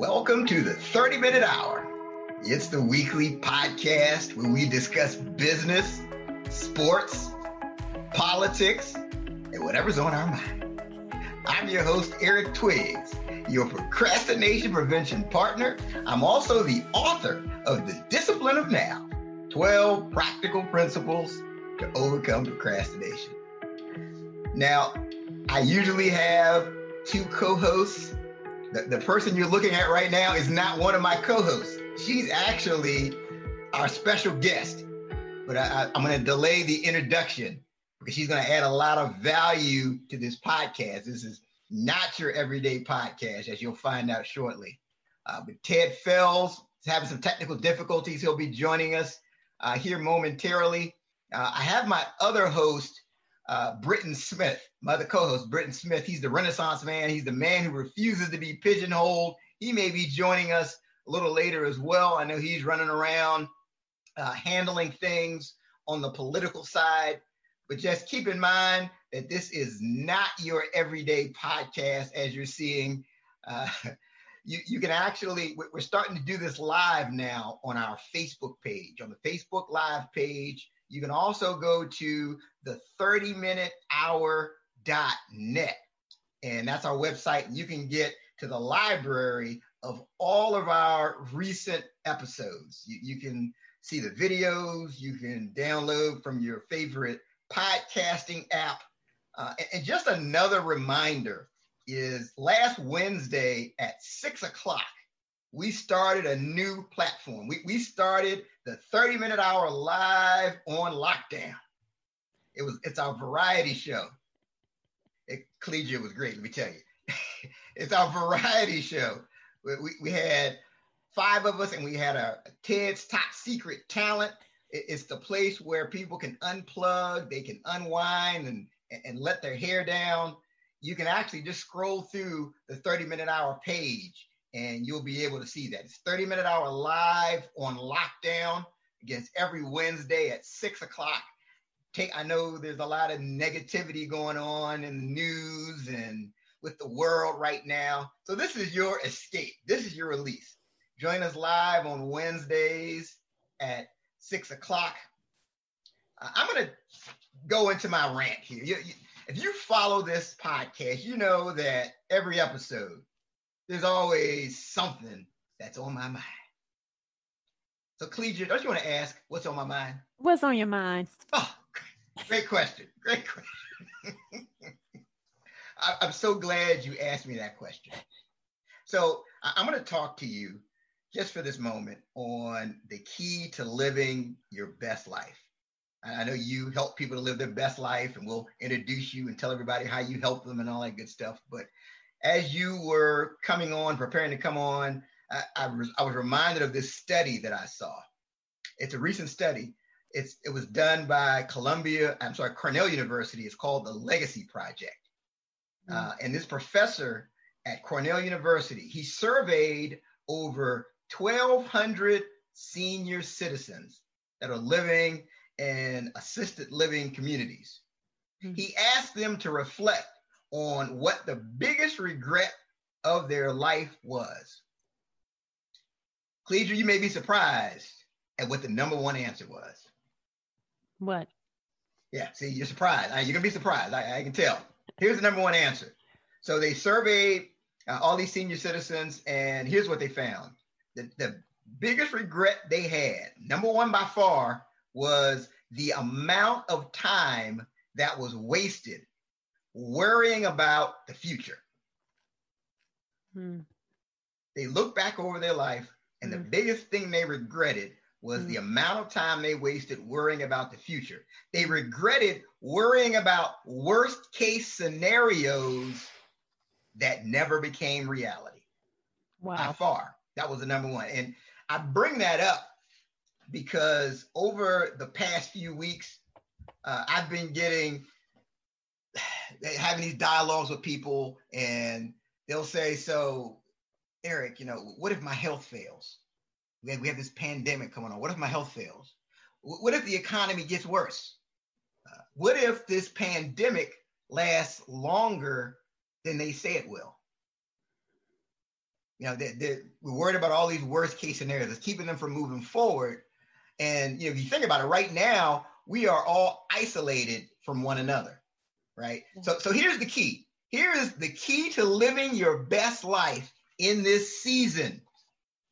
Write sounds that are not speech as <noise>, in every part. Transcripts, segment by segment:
Welcome to the 30 Minute Hour. It's the weekly podcast where we discuss business, sports, politics, and whatever's on our mind. I'm your host, Eric Twiggs, your procrastination prevention partner. I'm also the author of The Discipline of Now 12 Practical Principles to Overcome Procrastination. Now, I usually have two co hosts the, the person you're looking at right now is not one of my co-hosts. She's actually our special guest, but I, am going to delay the introduction because she's going to add a lot of value to this podcast. This is not your everyday podcast, as you'll find out shortly. Uh, but Ted Fells is having some technical difficulties. He'll be joining us uh, here momentarily. Uh, I have my other host, uh, Britton Smith, my other co-host, Britton Smith. He's the Renaissance man. He's the man who refuses to be pigeonholed. He may be joining us a little later as well. I know he's running around uh, handling things on the political side. But just keep in mind that this is not your everyday podcast, as you're seeing. Uh, <laughs> you, you can actually, we're starting to do this live now on our Facebook page. On the Facebook Live page, you can also go to the 30 minute hour.net. And that's our website. And you can get to the library of all of our recent episodes. You, you can see the videos, you can download from your favorite podcasting app. Uh, and, and just another reminder is last Wednesday at six o'clock, we started a new platform. We, we started the 30 minute hour live on lockdown. It was it's our variety show. It, collegiate was great, let me tell you. <laughs> it's our variety show. We, we, we, had five of us and we had a, a Ted's top secret talent. It, it's the place where people can unplug, they can unwind and, and let their hair down. You can actually just scroll through the 30 minute hour page and you'll be able to see that. It's 30 minute hour live on lockdown against every Wednesday at six o'clock. Take, I know there's a lot of negativity going on in the news and with the world right now. So this is your escape. This is your release. Join us live on Wednesdays at six o'clock. Uh, I'm going to go into my rant here. You, you, if you follow this podcast, you know that every episode there's always something that's on my mind. So, Cledra, don't you want to ask what's on my mind? What's on your mind? Oh, great question. Great question. <laughs> I'm so glad you asked me that question. So, I'm going to talk to you just for this moment on the key to living your best life. I know you help people to live their best life, and we'll introduce you and tell everybody how you help them and all that good stuff. But as you were coming on, preparing to come on, I, I, was, I was reminded of this study that I saw. It's a recent study. It's, it was done by Columbia, I'm sorry, Cornell University. It's called the Legacy Project. Mm-hmm. Uh, and this professor at Cornell University, he surveyed over 1,200 senior citizens that are living in assisted living communities. Mm-hmm. He asked them to reflect on what the biggest regret of their life was. Cledra, you may be surprised at what the number one answer was. What? Yeah, see, you're surprised. You're gonna be surprised. I, I, can tell. Here's the number one answer. So they surveyed uh, all these senior citizens, and here's what they found: the, the biggest regret they had, number one by far, was the amount of time that was wasted worrying about the future. Hmm. They look back over their life, and hmm. the biggest thing they regretted was hmm. the amount of time they wasted worrying about the future. They regretted worrying about worst case scenarios that never became reality. Wow. By far, that was the number one. And I bring that up because over the past few weeks, uh, I've been getting having these dialogues with people and they'll say, so Eric, you know, what if my health fails? We have, we have this pandemic coming on. What if my health fails? What if the economy gets worse? Uh, what if this pandemic lasts longer than they say it will? You know, they, they, we're worried about all these worst case scenarios. It's keeping them from moving forward. And you know, if you think about it, right now we are all isolated from one another, right? So, so here's the key. Here is the key to living your best life in this season.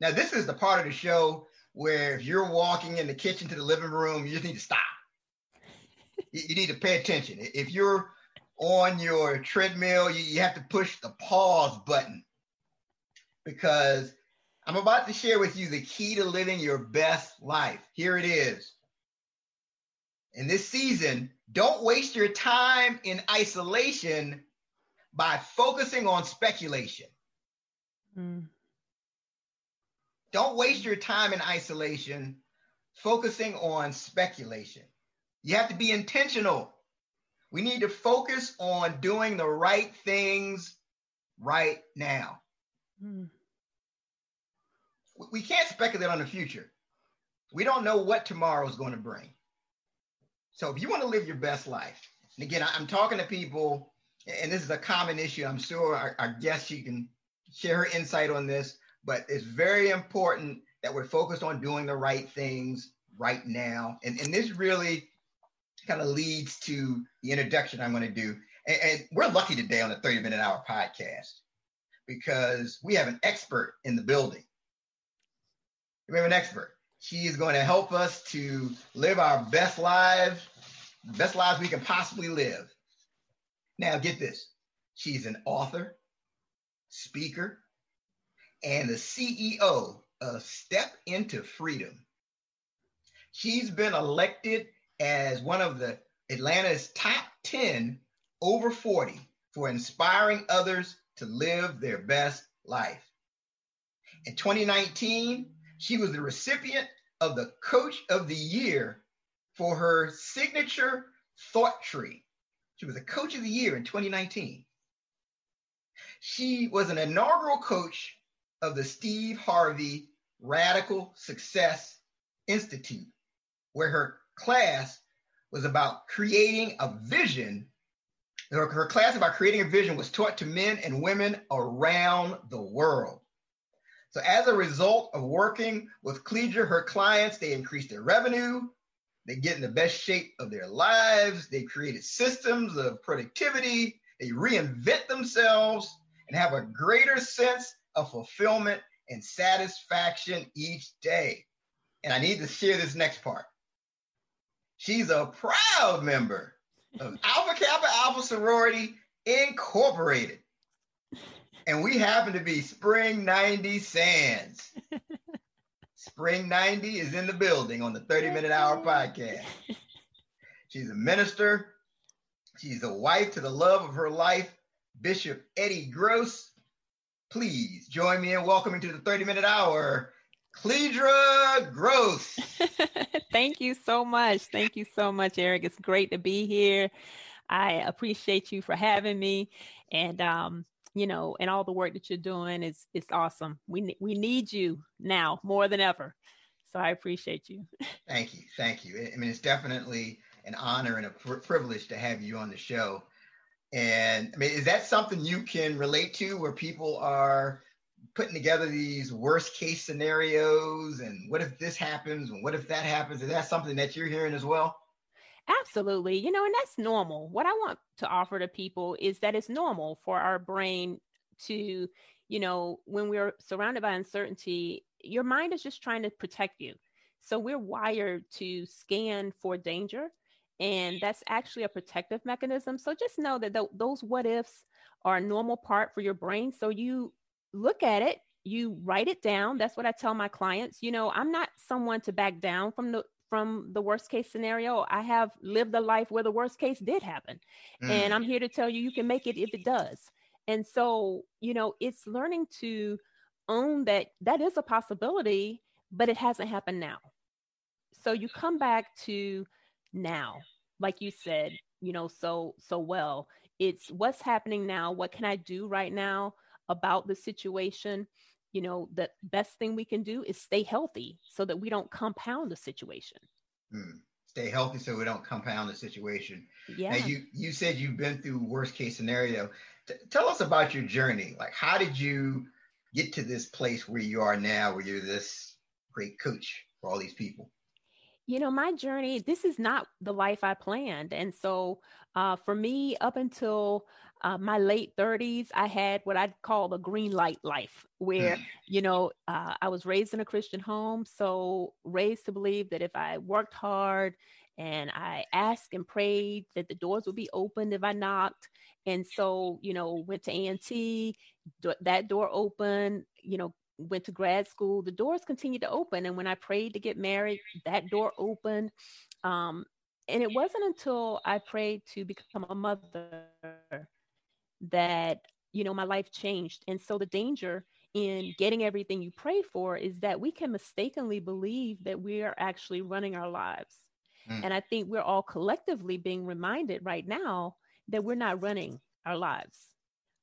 Now, this is the part of the show where if you're walking in the kitchen to the living room, you just need to stop. you, you need to pay attention. If you're on your treadmill, you, you have to push the pause button because I'm about to share with you the key to living your best life. Here it is. In this season, don't waste your time in isolation by focusing on speculation. Mm. Don't waste your time in isolation focusing on speculation. You have to be intentional. We need to focus on doing the right things right now. Mm. We can't speculate on the future. We don't know what tomorrow is going to bring. So if you want to live your best life, and again, I'm talking to people, and this is a common issue. I'm sure our, our guest, she can share her insight on this, but it's very important that we're focused on doing the right things right now. And, and this really kind of leads to the introduction I'm going to do. And, and we're lucky today on the 30 minute hour podcast because we have an expert in the building. We have an expert. She is going to help us to live our best lives, best lives we can possibly live. Now, get this. She's an author, speaker, and the CEO of Step Into Freedom. She's been elected as one of the Atlanta's top 10 over 40 for inspiring others to live their best life. In 2019, she was the recipient of the Coach of the Year for her signature thought tree. She was a Coach of the Year in 2019. She was an inaugural coach of the Steve Harvey Radical Success Institute, where her class was about creating a vision. Her, her class about creating a vision was taught to men and women around the world. So as a result of working with Cledra, her clients, they increased their revenue, they get in the best shape of their lives, they created systems of productivity, they reinvent themselves and have a greater sense of fulfillment and satisfaction each day. And I need to share this next part. She's a proud member of Alpha Kappa Alpha Sorority Incorporated. And we happen to be Spring 90 Sands. <laughs> Spring 90 is in the building on the 30 Minute Hour podcast. <laughs> She's a minister. She's a wife to the love of her life, Bishop Eddie Gross. Please join me in welcoming to the 30 Minute Hour, Cledra Gross. <laughs> Thank you so much. Thank you so much, Eric. It's great to be here. I appreciate you for having me. And um, you know, and all the work that you're doing is is awesome. We we need you now more than ever. So I appreciate you. <laughs> Thank you, thank you. I mean, it's definitely an honor and a pr- privilege to have you on the show. And I mean, is that something you can relate to, where people are putting together these worst case scenarios, and what if this happens, and what if that happens? Is that something that you're hearing as well? Absolutely. You know, and that's normal. What I want to offer to people is that it's normal for our brain to, you know, when we're surrounded by uncertainty, your mind is just trying to protect you. So we're wired to scan for danger. And that's actually a protective mechanism. So just know that th- those what ifs are a normal part for your brain. So you look at it, you write it down. That's what I tell my clients. You know, I'm not someone to back down from the from the worst case scenario. I have lived a life where the worst case did happen. Mm. And I'm here to tell you, you can make it if it does. And so, you know, it's learning to own that that is a possibility, but it hasn't happened now. So you come back to now, like you said, you know, so, so well. It's what's happening now. What can I do right now about the situation? You know, the best thing we can do is stay healthy so that we don't compound the situation. Hmm. Stay healthy so we don't compound the situation. Yeah. Now you you said you've been through worst case scenario. T- tell us about your journey. Like, how did you get to this place where you are now, where you're this great coach for all these people? You know, my journey, this is not the life I planned. And so uh, for me, up until uh, my late 30s, I had what I'd call the green light life, where, mm. you know, uh, I was raised in a Christian home. So raised to believe that if I worked hard and I asked and prayed that the doors would be opened if I knocked. And so, you know, went to A&T, that door opened, you know, went to grad school, the doors continued to open. And when I prayed to get married, that door opened. Um, and it wasn't until I prayed to become a mother that, you know, my life changed. And so the danger in getting everything you pray for is that we can mistakenly believe that we are actually running our lives. Mm. And I think we're all collectively being reminded right now that we're not running our lives.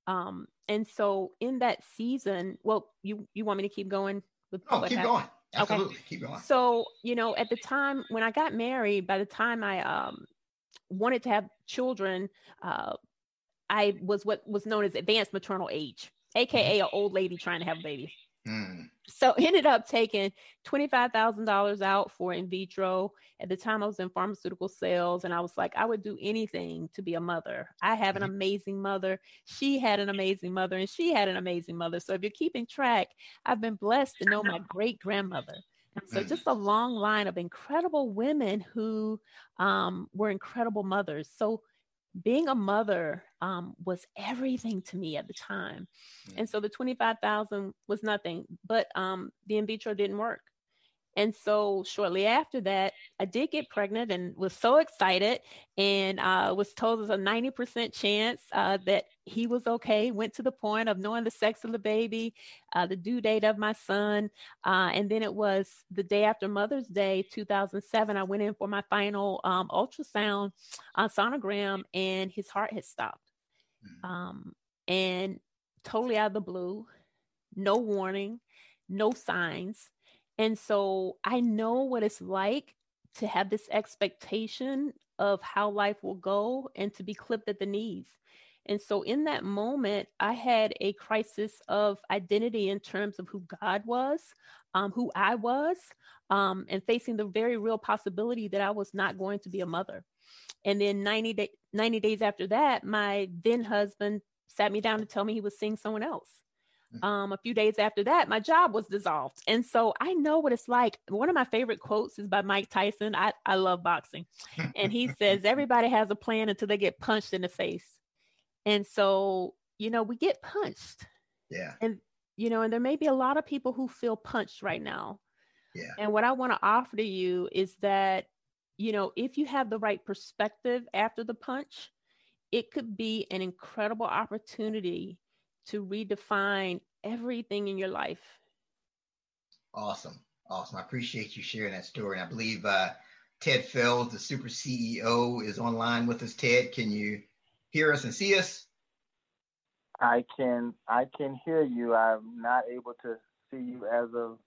Um, and so in that season, well, you you want me to keep going with Oh, keep happened? going. Absolutely. Okay. Keep going. So, you know, at the time when I got married, by the time I um wanted to have children, uh I was what was known as advanced maternal age, aka an old lady trying to have a baby. Mm. So <laughs> ended up taking $25,000 out for in vitro. At the time I was in pharmaceutical sales and I was like, I would do anything to be a mother. I have an mm-hmm. amazing mother. She had an amazing mother and she had an amazing mother. So if you're keeping track, I've been blessed to know my great grandmother. So mm. just a long line of incredible women who um, were incredible mothers. So being a mother um, was everything to me at the time. And so the 25,000 was nothing, but um, the in vitro didn't work. And so shortly after that, I did get pregnant and was so excited and uh, was told there's a 90% chance uh, that he was okay. Went to the point of knowing the sex of the baby, uh, the due date of my son. Uh, and then it was the day after Mother's Day, 2007. I went in for my final um, ultrasound uh, sonogram and his heart had stopped. Mm-hmm. Um, and totally out of the blue, no warning, no signs and so I know what it's like to have this expectation of how life will go and to be clipped at the knees. And so in that moment, I had a crisis of identity in terms of who God was, um, who I was, um, and facing the very real possibility that I was not going to be a mother. And then 90, day, 90 days after that, my then husband sat me down to tell me he was seeing someone else. Um, a few days after that, my job was dissolved. And so I know what it's like. One of my favorite quotes is by Mike Tyson. I, I love boxing. And he <laughs> says, Everybody has a plan until they get punched in the face. And so, you know, we get punched. Yeah. And, you know, and there may be a lot of people who feel punched right now. Yeah. And what I want to offer to you is that, you know, if you have the right perspective after the punch, it could be an incredible opportunity to redefine everything in your life. Awesome. Awesome. I appreciate you sharing that story. And I believe uh, Ted Fells, the super CEO, is online with us. Ted, can you hear us and see us? I can I can hear you. I'm not able to see you as of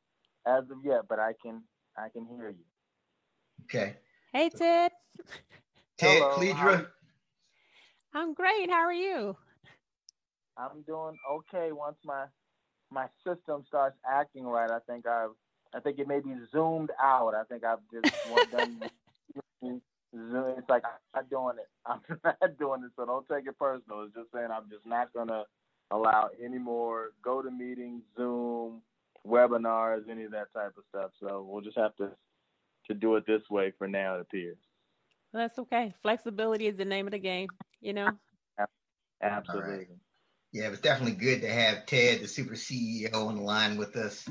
as of yet, but I can I can hear you. Okay. Hey Ted. Ted Hello, I'm great. How are you? I'm doing okay once my my system starts acting right. I think I've I think it may be zoomed out. I think I've just <laughs> done. It's like I'm not doing it. <laughs> I'm not doing it. So don't take it personal. It's just saying I'm just not gonna allow any more go to meetings, Zoom, webinars, any of that type of stuff. So we'll just have to to do it this way for now. It appears. that's okay. Flexibility is the name of the game. You know. <laughs> Absolutely. Yeah, it was definitely good to have Ted, the super CEO, on the line with us.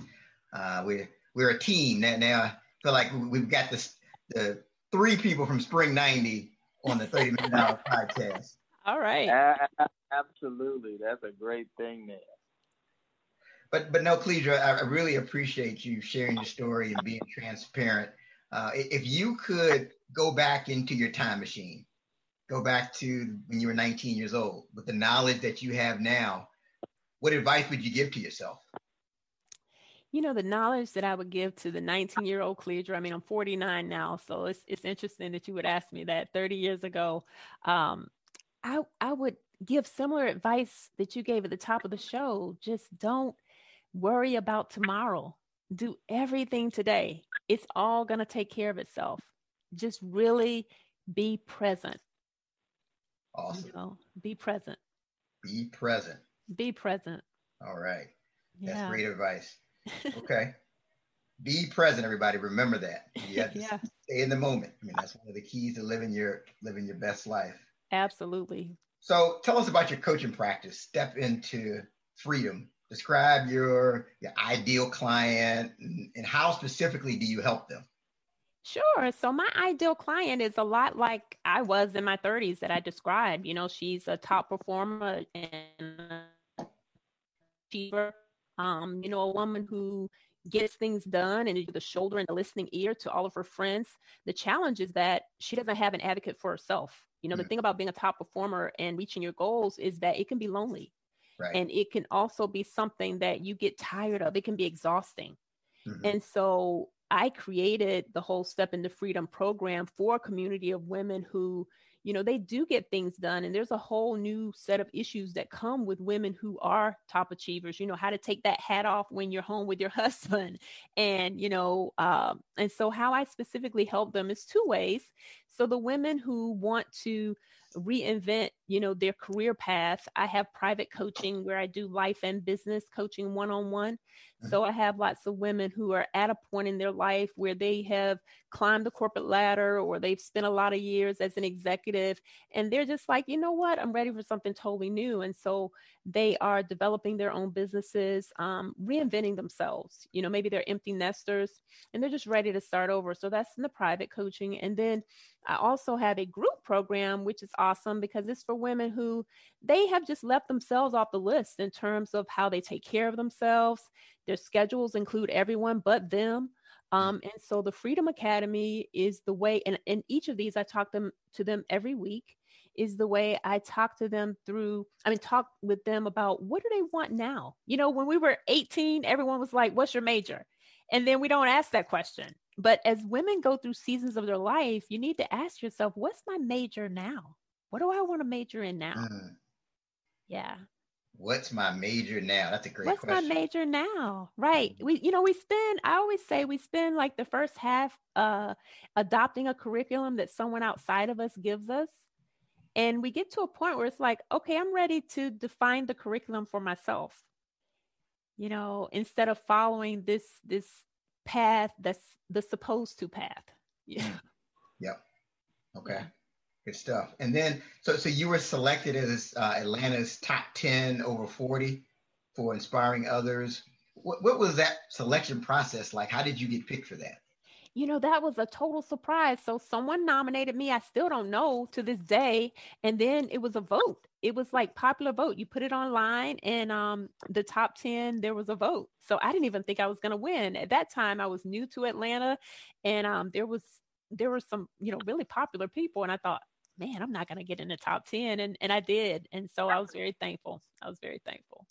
Uh, we're we're a team that now. I feel like we've got this the three people from Spring '90 on the 30 minute hour <laughs> podcast. All right. absolutely, that's a great thing there. But but no, Cledra, I really appreciate you sharing your story and being transparent. Uh, if you could go back into your time machine go back to when you were 19 years old with the knowledge that you have now, what advice would you give to yourself? You know, the knowledge that I would give to the 19 year old Cledra, I mean, I'm 49 now, so it's, it's interesting that you would ask me that 30 years ago. Um, I, I would give similar advice that you gave at the top of the show. Just don't worry about tomorrow. Do everything today. It's all going to take care of itself. Just really be present. Awesome. You know, be present. Be present. Be present. All right. Yeah. That's great advice. Okay. be present, everybody. Remember that. You have to <laughs> yeah. stay in the moment. I mean, that's one of the keys to living your living your best life. Absolutely. So tell us about your coaching practice. Step into freedom. Describe your your ideal client and, and how specifically do you help them? Sure. So my ideal client is a lot like I was in my 30s that I described. You know, she's a top performer and achiever. Um, you know, a woman who gets things done and the shoulder and the listening ear to all of her friends. The challenge is that she doesn't have an advocate for herself. You know, the mm. thing about being a top performer and reaching your goals is that it can be lonely. Right. And it can also be something that you get tired of. It can be exhausting. Mm-hmm. And so I created the whole Step into Freedom program for a community of women who you know they do get things done and there's a whole new set of issues that come with women who are top achievers you know how to take that hat off when you're home with your <laughs> husband. And you know um, and so how i specifically help them is two ways so the women who want to reinvent you know their career path i have private coaching where i do life and business coaching one-on-one. Mm-hmm. so i have lots of women who are at a point in their life where they have climbed the corporate ladder or they've spent a lot of years as an executive and they're just like you know what? I'm ready for something totally new. And so they are developing their own businesses um, reinventing themselves. You know maybe they're empty nesters and they're just ready to start over. So that's in the private coaching. And then i also have a group program which is awesome because it's for women who they have just left themselves off the list in terms of how they take care of themselves their schedules include everyone but them um, and so the Freedom Academy is the way, and in each of these, I talk them to them every week. Is the way I talk to them through. I mean, talk with them about what do they want now. You know, when we were 18, everyone was like, "What's your major?" And then we don't ask that question. But as women go through seasons of their life, you need to ask yourself, "What's my major now? What do I want to major in now?" Mm. Yeah. What's my major now? That's a great What's question. my major now? Right. Mm-hmm. We you know, we spend I always say we spend like the first half uh adopting a curriculum that someone outside of us gives us. And we get to a point where it's like, okay, I'm ready to define the curriculum for myself. You know, instead of following this this path that's the supposed to path. Yeah. Mm. Yep. Okay. Yeah. Good stuff. And then, so so you were selected as uh, Atlanta's top ten over forty for inspiring others. What, what was that selection process like? How did you get picked for that? You know, that was a total surprise. So someone nominated me. I still don't know to this day. And then it was a vote. It was like popular vote. You put it online and um the top 10 there was a vote. So I didn't even think I was going to win. At that time I was new to Atlanta and um there was there were some, you know, really popular people and I thought, man, I'm not going to get in the top 10. And, and I did. And so I was very thankful. I was very thankful.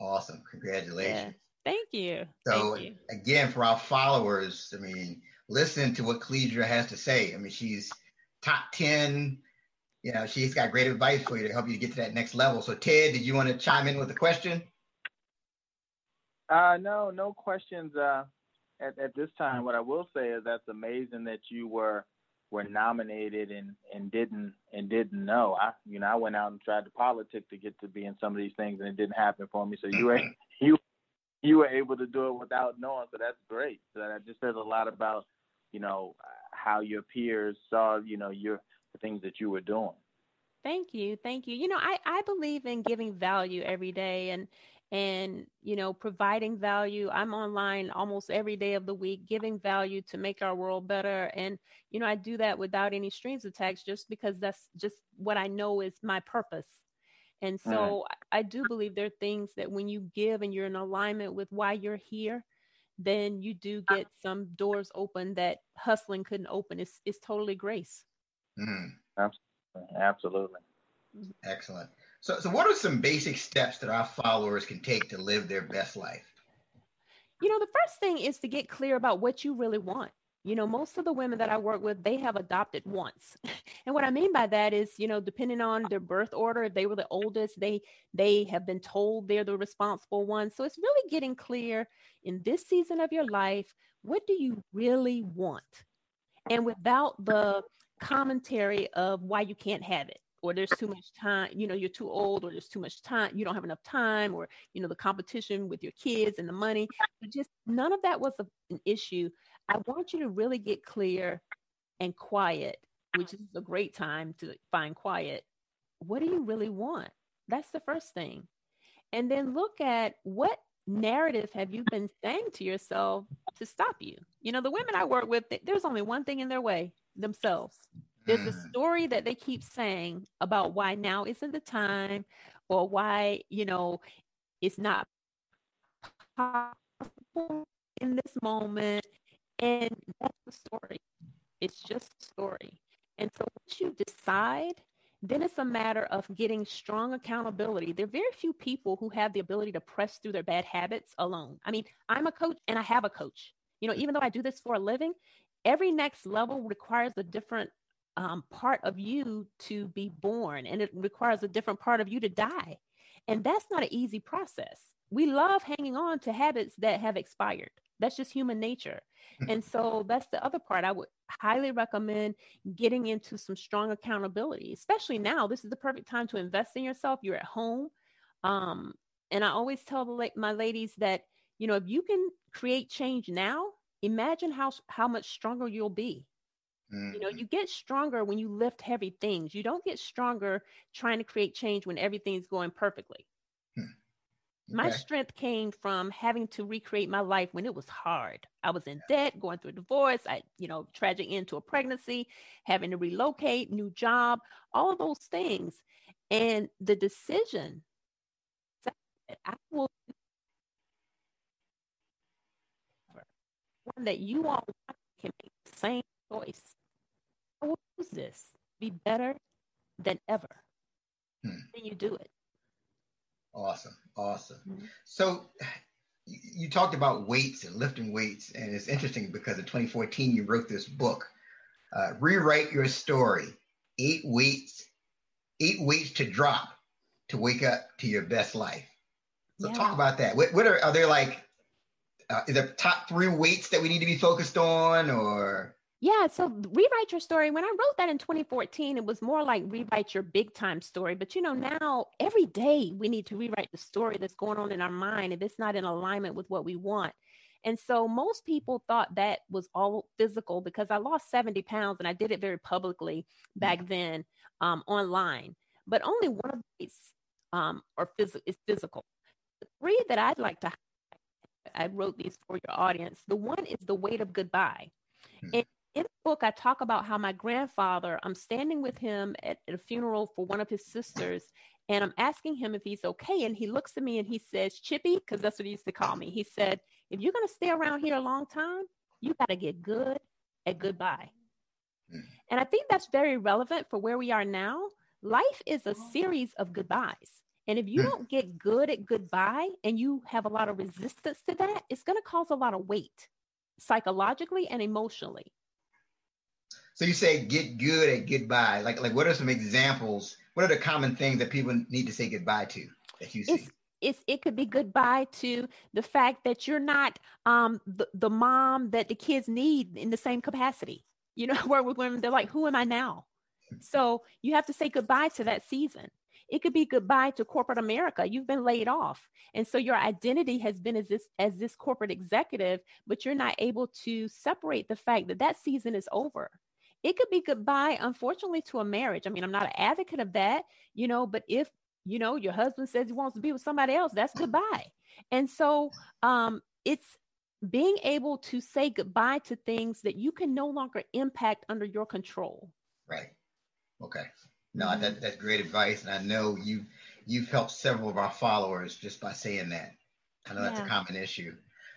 Awesome. Congratulations. Yeah. Thank you. So, Thank you. again, for our followers, I mean, listen to what Cledra has to say. I mean, she's top 10. You know, she's got great advice for you to help you get to that next level. So, Ted, did you want to chime in with a question? Uh, no, no questions uh, at, at this time. What I will say is that's amazing that you were were nominated and and didn't and didn't know. I you know I went out and tried to politic to get to be in some of these things and it didn't happen for me. So you were you you were able to do it without knowing. So that's great. So that just says a lot about you know how your peers saw you know your the things that you were doing. Thank you. Thank you. You know, I, I believe in giving value every day and and you know providing value i'm online almost every day of the week giving value to make our world better and you know i do that without any strings attached just because that's just what i know is my purpose and so mm-hmm. i do believe there are things that when you give and you're in alignment with why you're here then you do get some doors open that hustling couldn't open it's, it's totally grace mm. absolutely mm-hmm. excellent so, so what are some basic steps that our followers can take to live their best life? You know, the first thing is to get clear about what you really want. You know most of the women that i work with they have adopted once. <laughs> And what i mean by that is you know depending on their birth order if they were the oldest they they have been told they're the responsible one. So it's really getting clear in this season of your life what do you really want? And without the commentary of why you can't have it or there's too much time you know you're too old or there's too much time you don't have enough time or you know the competition with your kids and the money but just none of that was a, an issue I want you to really get clear and quiet, which is a great time to find quiet. What do you really want? That's the first thing. And then look at what narrative have you been saying to yourself to stop you? You know, the women I work with, there's only one thing in their way themselves. There's a mm. story that they keep saying about why now isn't the time or why, you know, it's not possible in this moment and that's the story. It's just a story. And so once you decide, then it's a matter of getting strong accountability. There are very few people who have the ability to press through their bad habits alone. I mean, I'm a coach and I have a coach. You know, even though I do this for a living, every next level requires a different um, part of you to be born, and it requires a different part of you to die. And that's not an easy process. We love hanging on to habits that have expired. That's just human nature. <laughs> and so that's the other part. I would highly recommend getting into some strong accountability, especially now. This is the perfect time to invest in yourself. You're at home. Um, and I always tell the, my ladies that, you know, if you can create change now, imagine how, how much stronger you'll be. Mm-hmm. You know, you get stronger when you lift heavy things. You don't get stronger trying to create change when everything's going perfectly. My strength came from having to recreate my life when it was hard. I was in debt, going through a divorce, I, you know, tragic end to a pregnancy, having to relocate, new job, all of those things. And the decision that I will one that you all can make the same choice. I will use this. Be better than ever. Hmm. Then you do it. Awesome. Awesome. Mm-hmm. So you talked about weights and lifting weights, and it's interesting because in 2014 you wrote this book, uh, "Rewrite Your Story: Eight Weights, Eight Weights to Drop to Wake Up to Your Best Life." So yeah. talk about that. What, what are are there like? Uh, are there top three weights that we need to be focused on, or yeah, so rewrite your story. When I wrote that in 2014, it was more like rewrite your big time story. But you know, now every day we need to rewrite the story that's going on in our mind if it's not in alignment with what we want. And so most people thought that was all physical because I lost 70 pounds and I did it very publicly back then um, online. But only one of these um, are phys- is physical. The three that I'd like to I wrote these for your audience. The one is the weight of goodbye. Hmm. And in the book, I talk about how my grandfather, I'm standing with him at, at, a funeral for one of his sisters, and I'm asking him if he's okay. And he looks at me and he says, Chippy, because that's what he used to call me. He said, If you're going to stay around here a long time, you got to get good at goodbye. Mm. And I think that's very relevant for where we are now. Life is a series of goodbyes. And if you mm. don't get good at goodbye and you have a lot of resistance to that, it's going to cause a lot of weight psychologically and emotionally. So you say get good at goodbye. Like like what are some examples? What are the common things that people need to say goodbye to that you see? It's, it's it could be goodbye to the fact that you're not um the, the mom that the kids need in the same capacity. You know, <laughs> where with women they're like, who am I now? So you have to say goodbye to that season. It could be goodbye to corporate America. You've been laid off. And so your identity has been as this as this corporate executive, but you're not able to separate the fact that that season is over it could be goodbye, unfortunately, to a marriage. I mean, I'm not an advocate of that, you know, but if, you know, your husband says he wants to be with somebody else, that's goodbye. And so um, it's being able to say goodbye to things that you can no longer impact under your control. Right. Okay. No, mm-hmm. that, that's great advice. And I know you you've helped several of our followers just by saying that. I know yeah. that's a common issue.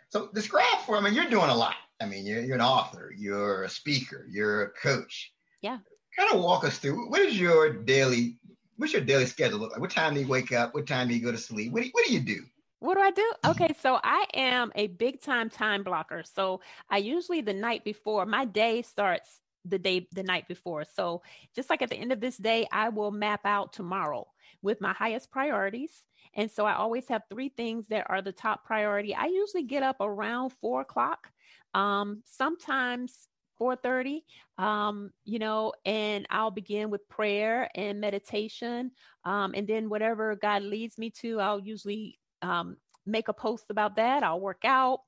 So describe for, I mean, you're doing a lot. I mean, you're, you're an author, you're a speaker, you're a coach. Yeah. Kind of walk us through what is your daily, what's your daily schedule look like? What time do you wake up? What time do you go to sleep? What do you, what do, you do? What do I do? Okay, so I am a big time time blocker. So I usually the night before my day starts the day the night before. So just like at the end of this day, I will map out tomorrow with my highest priorities. And so I always have three things that are the top priority. I usually get up around four o'clock. Um, sometimes 4:30 um you know and I'll begin with prayer and meditation um and then whatever God leads me to I'll usually um make a post about that. I'll work out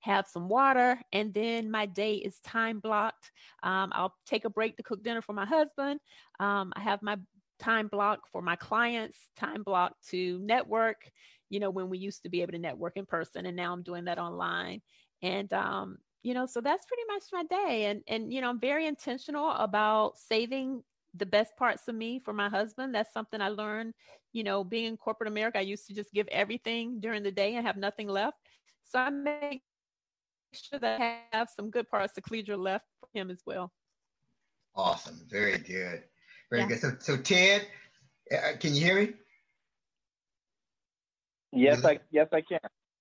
have some water and then my day is time blocked. Um, I'll take a break to cook dinner for my husband. Um, I have my time block for my clients time block to network you know when we used to be able to network in person and now I'm doing that online. And um, you know so that's pretty much my day and and you know i'm very intentional about saving the best parts of me for my husband. That's something i learned you know being in corporate america i used to just give everything during the day and have nothing left. So i make sure that i have some good parts of Cledra left for him as well. Awesome. Very good. Very yeah. good. So so ted uh, can you hear me? Yes i yes i can.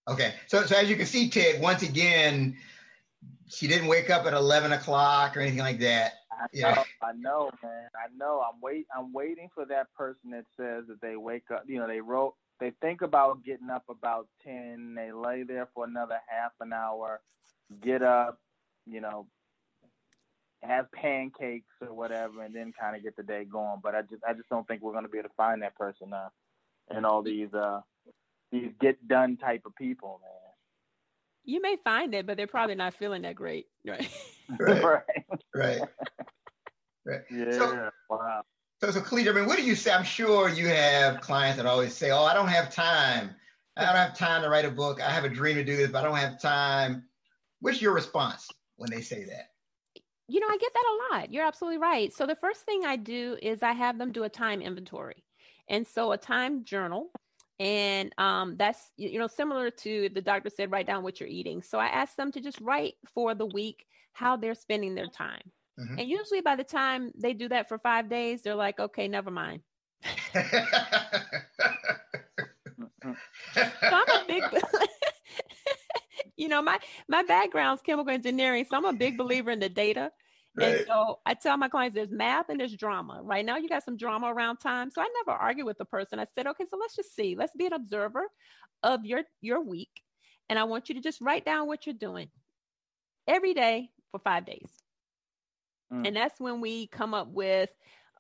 Okay. So so as you can see ted once again she didn't wake up at eleven o'clock or anything like that. I yeah. know, I know, man. I know. I'm wait. I'm waiting for that person that says that they wake up. You know, they wrote. They think about getting up about ten. They lay there for another half an hour. Get up. You know, have pancakes or whatever, and then kind of get the day going. But I just, I just don't think we're going to be able to find that person now, and all these, uh, these get done type of people, man you may find it, but they're probably not feeling that great, right? <laughs> right, right, right. Yeah. So, wow. So, so Cledra, I mean, what do you say? I'm sure you have clients that always say, "Oh, I don't have time. I don't have time to write a book. I have a dream to do this, but I don't have time." What's your response when they say that? You know, I get that a lot. You're absolutely right. So the first thing I do is I have them do a time inventory. And so a time journal and um, that's you know similar to the doctor said write down what you're eating. So i asked them to just write for the week how they're spending their time. Mm-hmm. and usually by the time they do that for five days they're like okay never mind. So i'm a big <laughs> <laughs> you know my my background's chemical engineering so i'm a big believer in the data Right. And so I tell my clients there's math and there's drama. Right now, you got some drama around time. So I never argue with the person. I said, okay, so let's just see. Let's be an observer of your your week. And I want you to just write down what you're doing every day for five days. Mm. And that's when we come up with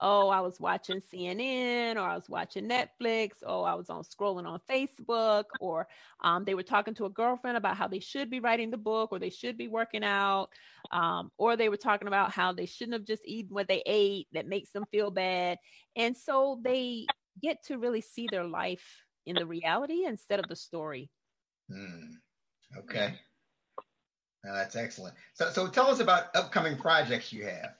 oh, I was watching CNN or I was watching Netflix or I was on scrolling on Facebook or um, they were talking to a girlfriend about how they should be writing the book or they should be working out um, or they were talking about how they shouldn't have just eaten what they ate that makes them feel bad. And so they get to really see their life in the reality instead of the story. Hmm. Okay. No, that's excellent. So, so tell us about upcoming projects you have.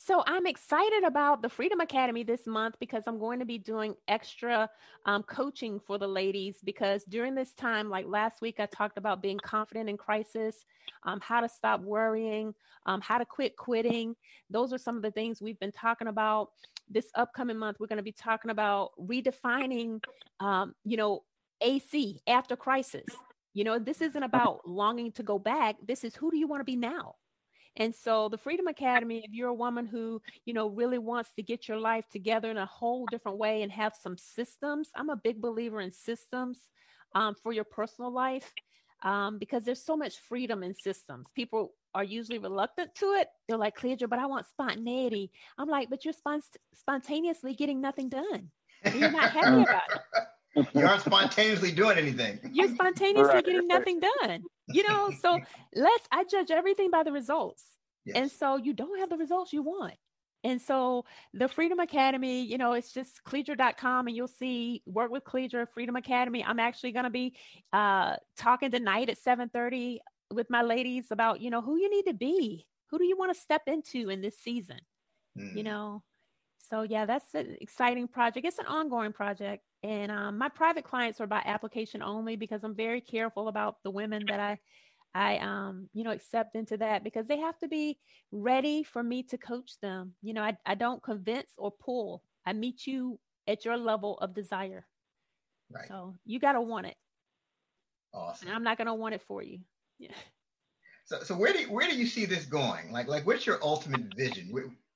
So I'm excited about the Freedom Academy this month because I'm going to be doing extra um, coaching for the ladies. Because during this time, like last week, I talked about being confident in crisis, um, how to stop worrying, um, how to quit quitting. Those are some of the things we've been talking about. This upcoming month, we're going to be talking about redefining, um, you know, AC after crisis. You know, this isn't about longing to go back. This is who do you want to be now? And so the Freedom Academy, if you're a woman who, you know, really wants to get your life together in a whole different way and have some systems, I'm a big believer in systems um, for your personal life um, because there's so much freedom in systems. People are usually reluctant to it. They're like, Cledra, but I want spontaneity. I'm like, but you're spont- spontaneously getting nothing done. And you're not happy <laughs> about it. You aren't spontaneously doing anything. You're spontaneously right. getting nothing done you know, so let's, I judge everything by the results. Yes. And so you don't have the results you want. And so the Freedom Academy, you know, it's just Cledra.com and you'll see work with Cledra, Freedom Academy. I'm actually going to be uh, talking tonight at 730 with my ladies about, you know, who you need to be. Who do you want to step into in this season? Mm. You know, so yeah, that's an exciting project. It's an ongoing project. And um, my private clients are by application only because I'm very careful about the women that I, I, um, you know, accept into that because they have to be ready for me to coach them. You know, I, I don't convince or pull. I meet you at your level of desire. Right. So you got to want it. Awesome. And I'm not gonna want it for you. Yeah. <laughs> So, so where do you, where do you see this going? Like, like, what's your ultimate vision?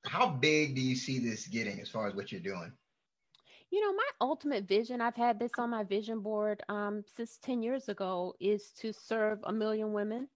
How big do you see this getting as far as what you're doing? You know, my ultimate vision, I've had this on my vision board um, since 10 years ago, is to serve a million women.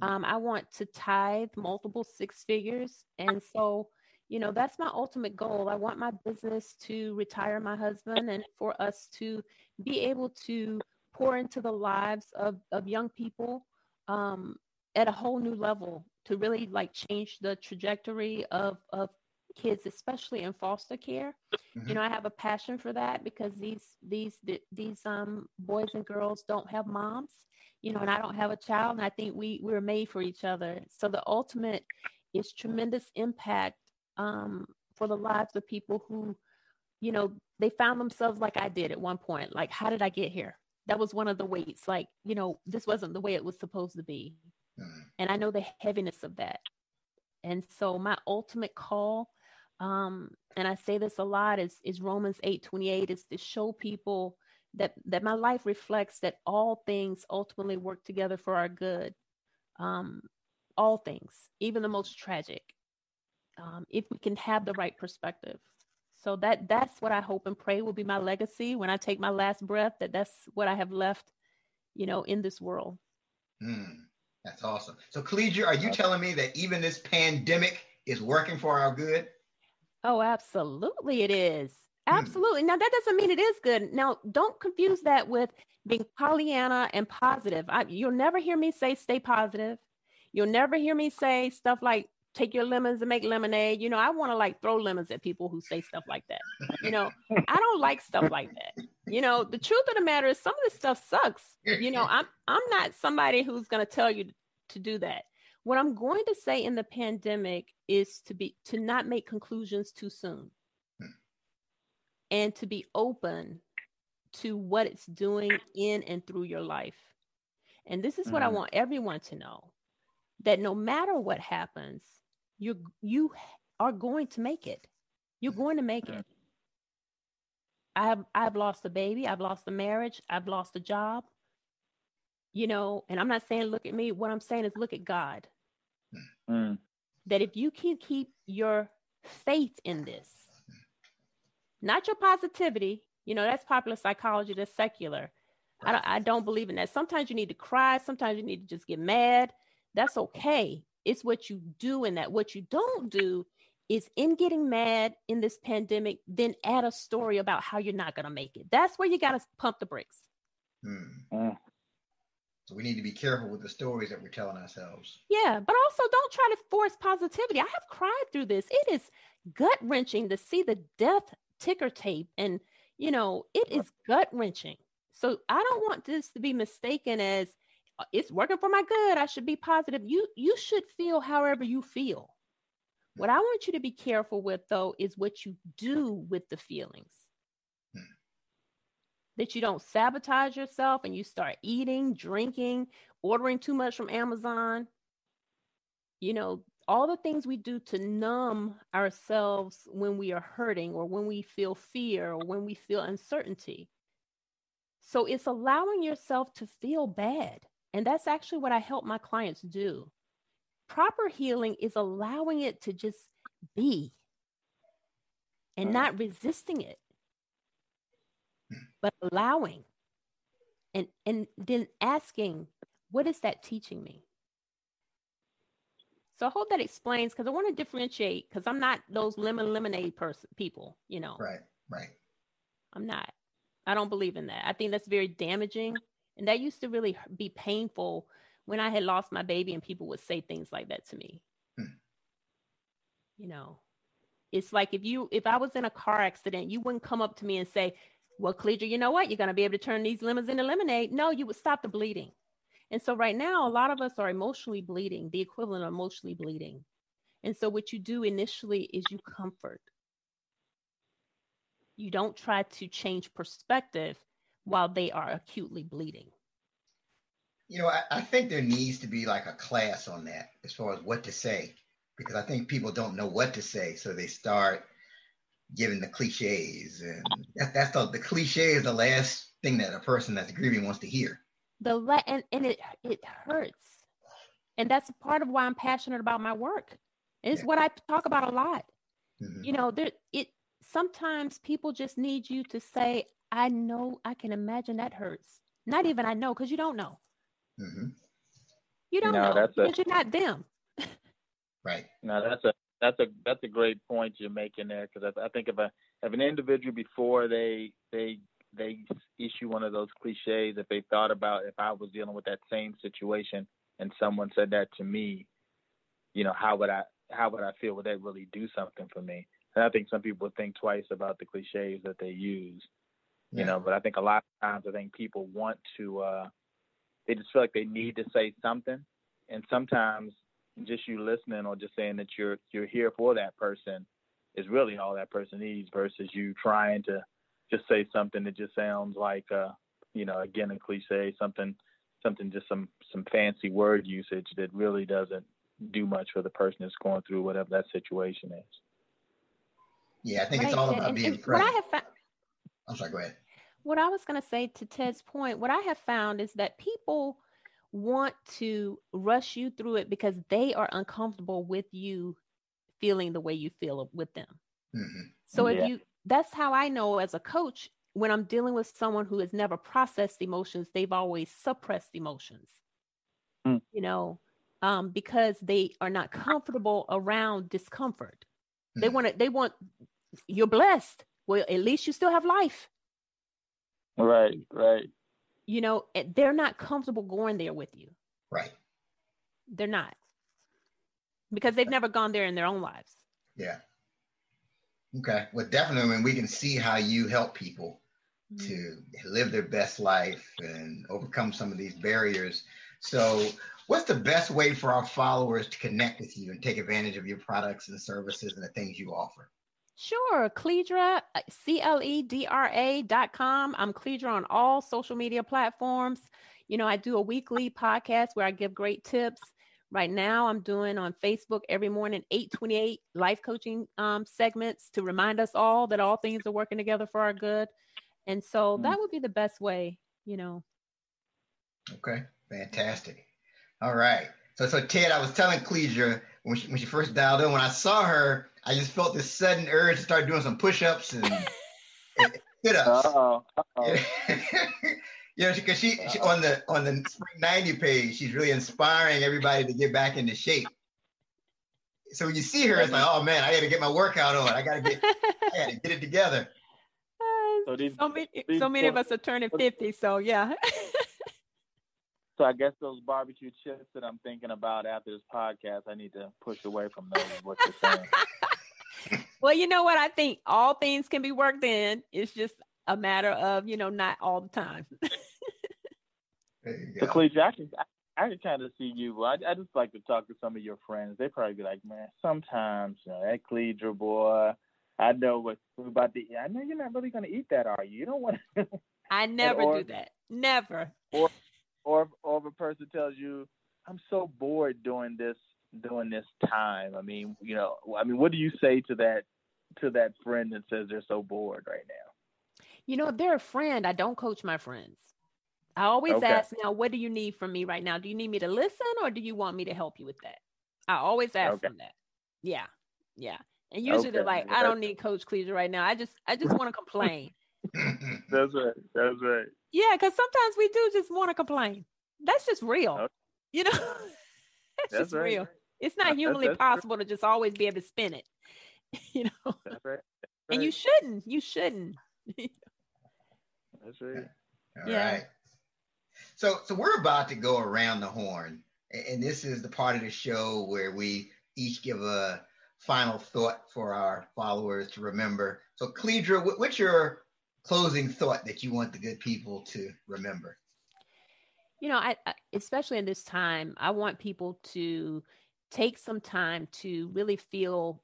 Mm-hmm. Um, I want to tithe multiple six figures. And so, you know, that's my ultimate goal. I want my business to retire my husband and for us to be able to pour into the lives of, of young people um, at a whole new level to really like change the trajectory of, of kids, especially in foster care. Mm-hmm. You know, I have a passion for that because these these these um boys and girls don't have moms. You know, and I don't have a child, and I think we we're made for each other. So the ultimate is tremendous impact um, for the lives of people who, you know, they found themselves like I did at one point. Like, how did I get here? That was one of the weights. Like, you know, this wasn't the way it was supposed to be. Mm-hmm. And I know the heaviness of that. And so my ultimate call um, and I say this a lot, is, is Romans 8 28, is to show people that, that my life reflects that all things ultimately work together for our good. Um, all things, even the most tragic, um, if we can have the right perspective. So that that's what I hope and pray will be my legacy when I take my last breath. That that's what I have left, you know, in this world. Mm, that's awesome. So, Cledra, are you telling me that even this pandemic is working for our good? Oh, absolutely, it is. Hmm. Absolutely. Mm. Now, that doesn't mean it is good. Now, don't confuse that with being Pollyanna and positive. I, you'll never hear me say stay positive. You'll never hear me say stuff like take your lemons and make lemonade. You know, I want to like throw lemons at people who say stuff like that. You know, I don't like stuff like that. You know, the truth of the matter is some of this stuff sucks. You know, I'm I'm not somebody who's going to tell you to do that. What I'm going to say in the pandemic is to be to not make conclusions too soon. And to be open to what it's doing in and through your life. And this is what mm-hmm. I want everyone to know that no matter what happens, you you are going to make it. You're going to make it. I've I've lost a baby, I've lost a marriage, I've lost a job. You know, and I'm not saying look at me. What I'm saying is look at God. Mm. That if you can keep your faith in this, not your positivity, you know, that's popular psychology, that's secular. I don't, I don't believe in that. Sometimes you need to cry, sometimes you need to just get mad. That's okay. It's what you do in that. What you don't do is in getting mad in this pandemic, then add a story about how you're not going to make it. That's where you got to pump the brakes. Hmm. Mm. So we need to be careful with the stories that we're telling ourselves. Yeah, but also don't try to force positivity. I have cried through this. It is gut wrenching to see the death ticker tape, and you know, it is gut wrenching. So I don't want this to be mistaken as uh, it's working for my good. I should be positive. You you should feel however you feel. What I want you to be careful with though is what you do with the feelings hmm. that you don't sabotage yourself and you start eating, drinking, ordering too much from Amazon. You know, all the things we do to numb ourselves when we are hurting or when we feel fear or when we feel uncertainty. So it's allowing yourself to feel bad. And that's actually what I help my clients do. Proper healing is allowing it to just be and not resisting it but allowing and and then asking what is that teaching me? So i hope that explains because i want to differentiate because i'm not those lemon lemonade person people you know? Right right. I'm not. I don't believe in that. I think that's very damaging and that used to really be painful when i had lost my baby and people would say things like that to me hmm. you know it's like if you if i was in a car accident you wouldn't come up to me and say well, Cledra, you know what? You're going to be able to turn these lemons into lemonade. No, you would stop the bleeding. And so right now, a lot of us are emotionally bleeding, the equivalent of emotionally bleeding. And so what you do initially is you comfort. You don't try to change perspective while they are acutely bleeding. You know, I, I think there needs to be like a class on that as far as what to say, because I think people don't know what to say. So they start giving the cliches, and that, that's the the cliche is the last thing that a person that's grieving wants to hear. The and, and it it hurts. And that's part of why I'm passionate about my work. It's yeah. what I talk about a lot. Mm-hmm. You know, there it sometimes people just need you to say, I know I can imagine that hurts. Not even I know, because you don't know. Mm-hmm. You don't no, know that's because a, you're not them. <laughs> right. No, that's a that's a that's a great point you're making there because I, I, think if a if an individual before they they they issue one of those cliches, if they thought about if I was dealing with that same situation and someone said that to me, you know, how would I how would I feel? Would that really do something for me? And I think some people think twice about the cliches that they use, yeah. you know. But I think a lot of times I think people want to, uh, they just feel like they need to say something, and sometimes just you listening or just saying that you're you're here for that person is really all that person needs versus you trying to just say something that just sounds like uh you know again a cliche something something just some some fancy word usage that really doesn't do much for the person that's going through whatever that situation is. Yeah, I think right. it's all about and, being and present. What I have fa- I'm sorry, go ahead. What I was going to say to Ted's point, what I have found is that people want to rush you through it because they are uncomfortable with you feeling the way you feel with them. Mm-hmm. So yeah. if you, that's how I know as a coach when I'm dealing with someone who has never processed emotions, they've always suppressed emotions. Mm. You know, um, because they are not comfortable around discomfort. Mm. They want to. They want. You're blessed. Well, at least you still have life. Right. Right. You know, they're not comfortable going there with you. Right. They're not because they've never gone there in their own lives. Yeah. Okay. Well, definitely, when we can see how you help people mm-hmm. to live their best life and overcome some of these barriers. So, what's the best way for our followers to connect with you and take advantage of your products and services and the things you offer? Sure. Cledra, uh, C L E D R A dot com. I'm Cledra on all social media platforms. You know, I do a weekly podcast where I give great tips. Right now, I'm doing on Facebook every morning 828 life coaching um, segments to remind us all that all things are working together for our good. And so mm. that would be the best way, you know. Okay, fantastic. All right. So, so Ted, I was telling Cledra when she, when she first dialed in, when I saw her, I just felt this sudden urge to start doing some push-ups and sit ups. <laughs> Uh-oh. Uh-oh. <laughs> Yeah, because she, she, on the on the Spring 90 page, she's really inspiring everybody to get back into shape. So when you see her, it's like, oh man, I got to get my workout on. I got to get, I got to get it together. <laughs> So, these, so many, these so many of us are turning 50. So yeah. So I guess those barbecue chips that I'm thinking about after this podcast, I need to push away from those. What you're saying. <laughs> well, you know what? I think all things can be worked in. It's just a matter of you know not all the time. <laughs> so, Cledra, I can I can kind of see you. I, I just like to talk to some of your friends. They probably be like, man, sometimes you know, that Cledra boy. I know what we're about to eat. I know you're not really going to eat that, are you? You don't want to. I <laughs> never or, do that. Never. Or, or, or if a person tells you, "I'm so bored doing this, doing this time." I mean, you know, I mean, what do you say to that, to that friend that says they're so bored right now? You know, if they're a friend, I don't coach my friends. I always okay. ask now, what do you need from me right now? Do you need me to listen or do you want me to help you with that? I always ask okay. them that. Yeah. Yeah. And usually okay. they're like, I don't need Coach Cledra right now. I just I just want to complain. <laughs> That's right. That's right. Yeah, because sometimes we do just want to complain. That's just real. Oh. You know? <laughs> that's, that's, just right. real. It's not humanly that's, that's possible true. to just always be able to spin it. <laughs> you know? That's right. And you shouldn't. You shouldn't. <laughs> That's right. All yeah. right. So, so we're about to go around the horn, and this is the part of the show where we each give a final thought for our followers to remember. So, Cledra, what's your closing thought that you want the good people to remember? You know, I, I especially in this time, I want people to take some time to really feel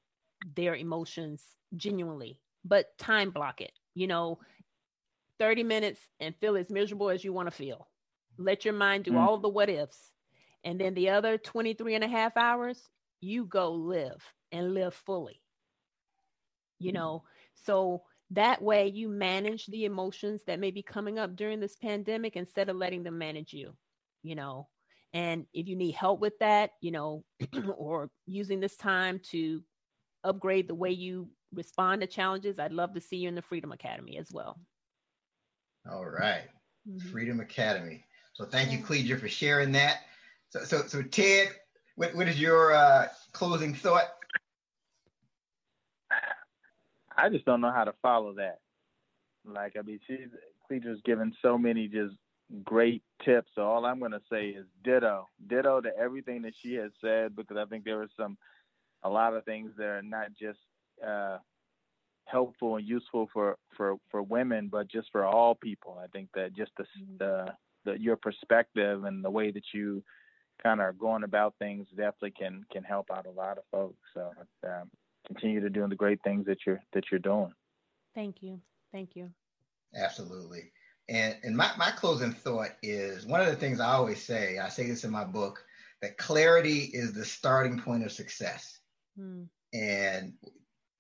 their emotions genuinely, but time block it. You know, 30 minutes and feel as miserable as you want to feel. Let your mind do mm. all the what ifs. And then the other 23 and a half hours, you go live and live fully. You mm. know, so that way you manage the emotions that may be coming up during this pandemic instead of letting them manage you you know? And if you need help with that you know <clears throat> or using this time to upgrade the way you respond to challenges i'd love to see you in the freedom academy as well. All right. mm-hmm. freedom academy. So thank you Cledra, for sharing that. So so so ted what, what is your uh, closing thought I just don't know how to follow that. Like, I mean, she's Cledra's given so many just great tips. So all I'm going to say is ditto, ditto to everything that she has said, because I think there are some, a lot of things that are not just uh, helpful and useful for, for, for women, but just for all people. I think that just the, mm-hmm. the, the your perspective and the way that you kind of are going about things definitely can, can help out a lot of folks. So, um, continue to doing the great things that you're that you're doing. Thank you. Thank you. Absolutely. And and my, my closing thought is one of the things I always say, I say this in my book, that clarity is the starting point of success. Hmm. And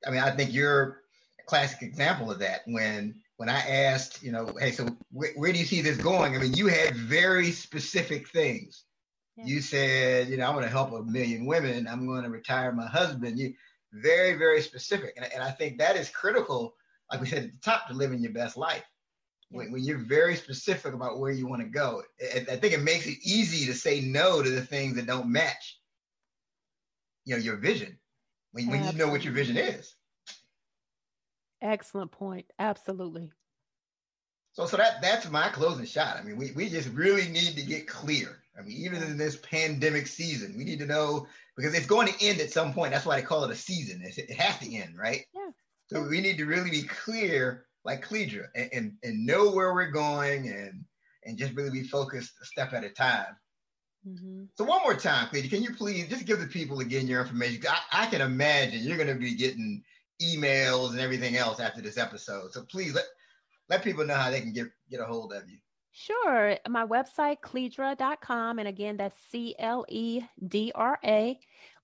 I mean, I think you're a classic example of that. When when I asked, you know, hey, so wh- where do you see this going? I mean, you had very specific things. Yeah. You said, you know, I'm going to help a million women. I'm going to retire my husband. You very, very specific. And, and I think that is critical, like we said at the top, to living your best life. When, when you're very specific about where you want to go, I, I think it makes it easy to say no to the things that don't match, you know, your vision. When, when you know what your vision is. Excellent point. Absolutely. So, so that that's my closing shot. I mean, we, we just really need to get clear. I mean, even in this pandemic season, we need to know because it's going to end at some point. That's why they call it a season. It has to end, right? Yeah. So we need to really be clear, like Cledra, and, and, and know where we're going and and just really be focused a step at a time. Mm-hmm. So one more time, Cledra, can you please just give the people again your information? I, I can imagine you're going to be getting emails and everything else after this episode. So please let let people know how they can get get a hold of you. Sure. My website, cledra.com. And again, that's C L E D R A.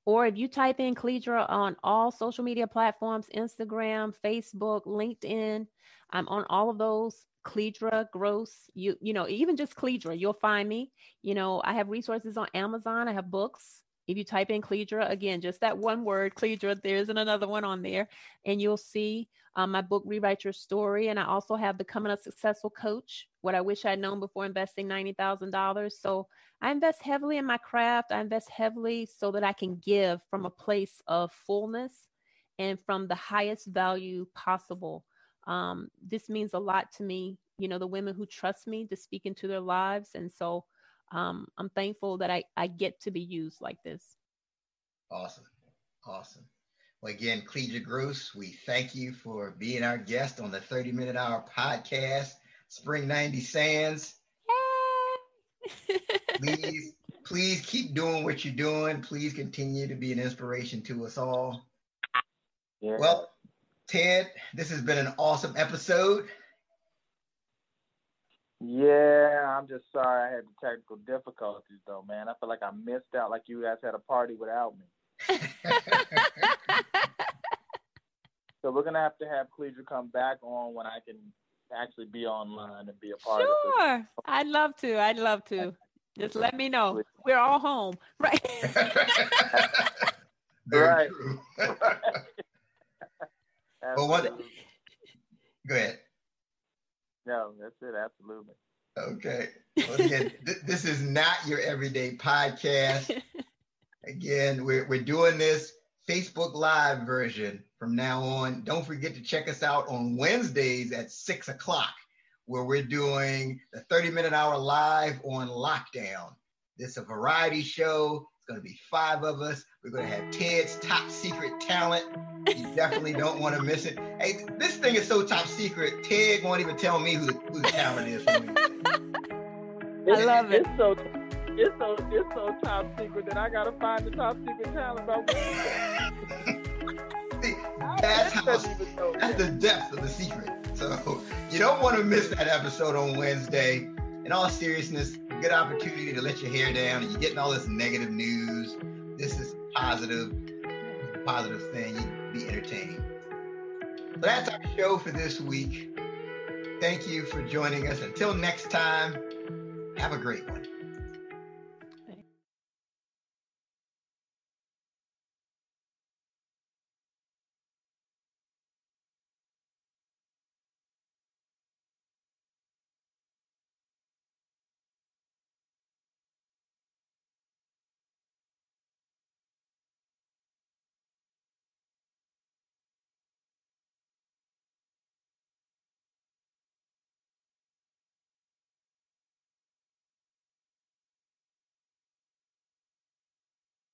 Or if you type in Cledra on all social media platforms Instagram, Facebook, LinkedIn, I'm on all of those. Cledra Gross, you you know, even just Cledra, you'll find me. You know, I have resources on Amazon. I have books. If you type in Cledra, again, just that one word, Cledra, there isn't another one on there, and you'll see um, my book, Rewrite Your Story. And I also have Becoming a Successful Coach, what I wish I'd known before investing $90,000. So I invest heavily in my craft. I invest heavily so that I can give from a place of fullness and from the highest value possible. Um, this means a lot to me, you know, the women who trust me to speak into their lives. And so um, I'm thankful that I, I get to be used like this. Awesome. Awesome. Well, again, Cledra Gross, we thank you for being our guest on the 30 Minute Hour podcast, Spring 90 Sands. <laughs> please, please keep doing what you're doing. Please continue to be an inspiration to us all. Yeah. Well, Ted, this has been an awesome episode. Yeah, I'm just sorry I had the technical difficulties though, man. I feel like I missed out like you guys had a party without me. <laughs> so we're gonna have to have Cledra come back on when I can actually be online and be a part sure. of it. Sure. I'd love to. I'd love to. <laughs> Just let me know. We're all home. Right. <laughs> right. well, what? Go ahead. No, that's it. Absolutely. Okay. Well, again, <laughs> th- this is not your everyday podcast. <laughs> Again, we're, we're doing this Facebook Live version from now on. Don't forget to check us out on Wednesdays at six o'clock, where we're doing the 30 minute hour live on lockdown. This is a variety show. It's going to be five of us. We're going to have Ted's top secret talent. You definitely don't want to miss it. Hey, this thing is so top secret. Ted won't even tell me who the, who the talent is. I love it. It's so it's so it's so top secret that I gotta find the top secret talent about that's how that's the depth of the secret. So you don't want to miss that episode on Wednesday. In all seriousness, good opportunity to let your hair down and you're getting all this negative news. This is positive, positive thing. You be entertained. So that's our show for this week. Thank you for joining us. Until next time, have a great one.